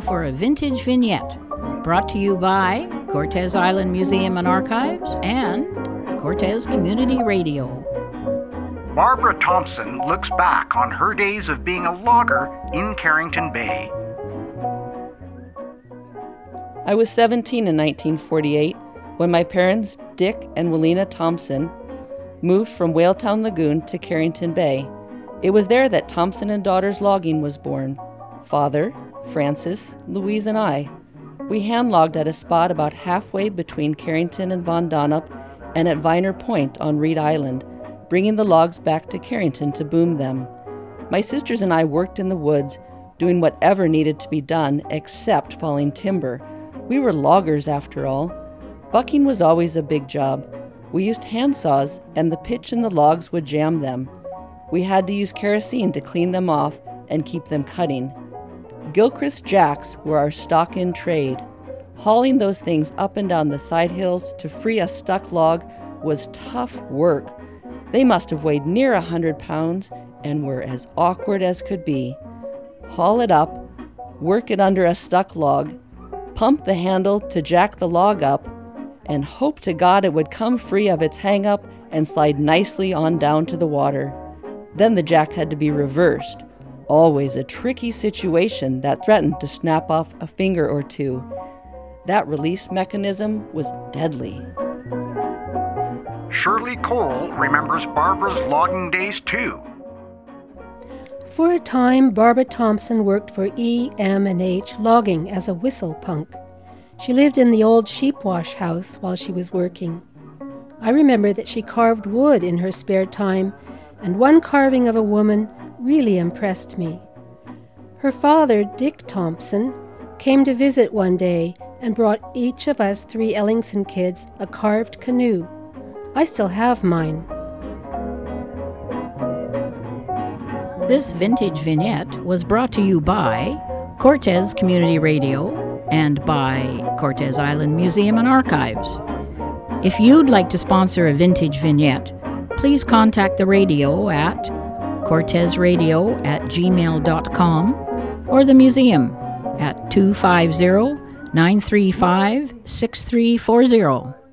for a vintage vignette brought to you by Cortes Island Museum and Archives and Cortes Community Radio. Barbara Thompson looks back on her days of being a logger in Carrington Bay. I was 17 in 1948 when my parents, Dick and Willina Thompson, moved from Whaletown Lagoon to Carrington Bay. It was there that Thompson and Daughters Logging was born. Father, Francis, Louise, and I. We hand logged at a spot about halfway between Carrington and Von Donop and at Viner Point on Read Island, bringing the logs back to Carrington to boom them. My sisters and I worked in the woods, doing whatever needed to be done except falling timber. We were loggers after all. Bucking was always a big job. We used handsaws, and the pitch in the logs would jam them. We had to use kerosene to clean them off and keep them cutting. Gilchrist jacks were our stock in trade. Hauling those things up and down the side hills to free a stuck log was tough work. They must have weighed near a hundred pounds and were as awkward as could be. Haul it up, work it under a stuck log, pump the handle to jack the log up, and hope to God it would come free of its hang up and slide nicely on down to the water. Then the jack had to be reversed, always a tricky situation that threatened to snap off a finger or two. That release mechanism was deadly. Shirley Cole remembers Barbara's logging days too. For a time, Barbara Thompson worked for E.M.&H Logging as a whistle punk. She lived in the old sheep wash house while she was working. I remember that she carved wood in her spare time, and one carving of a woman really impressed me. Her father, Dick Thompson, came to visit one day and brought each of us three Ellingson kids a carved canoe. I still have mine. This vintage vignette was brought to you by Cortes Community Radio and by Cortes Island Museum and Archives. If you'd like to sponsor a vintage vignette, please contact the radio at cortesradio at gmail.com or the museum at 250 935 6340.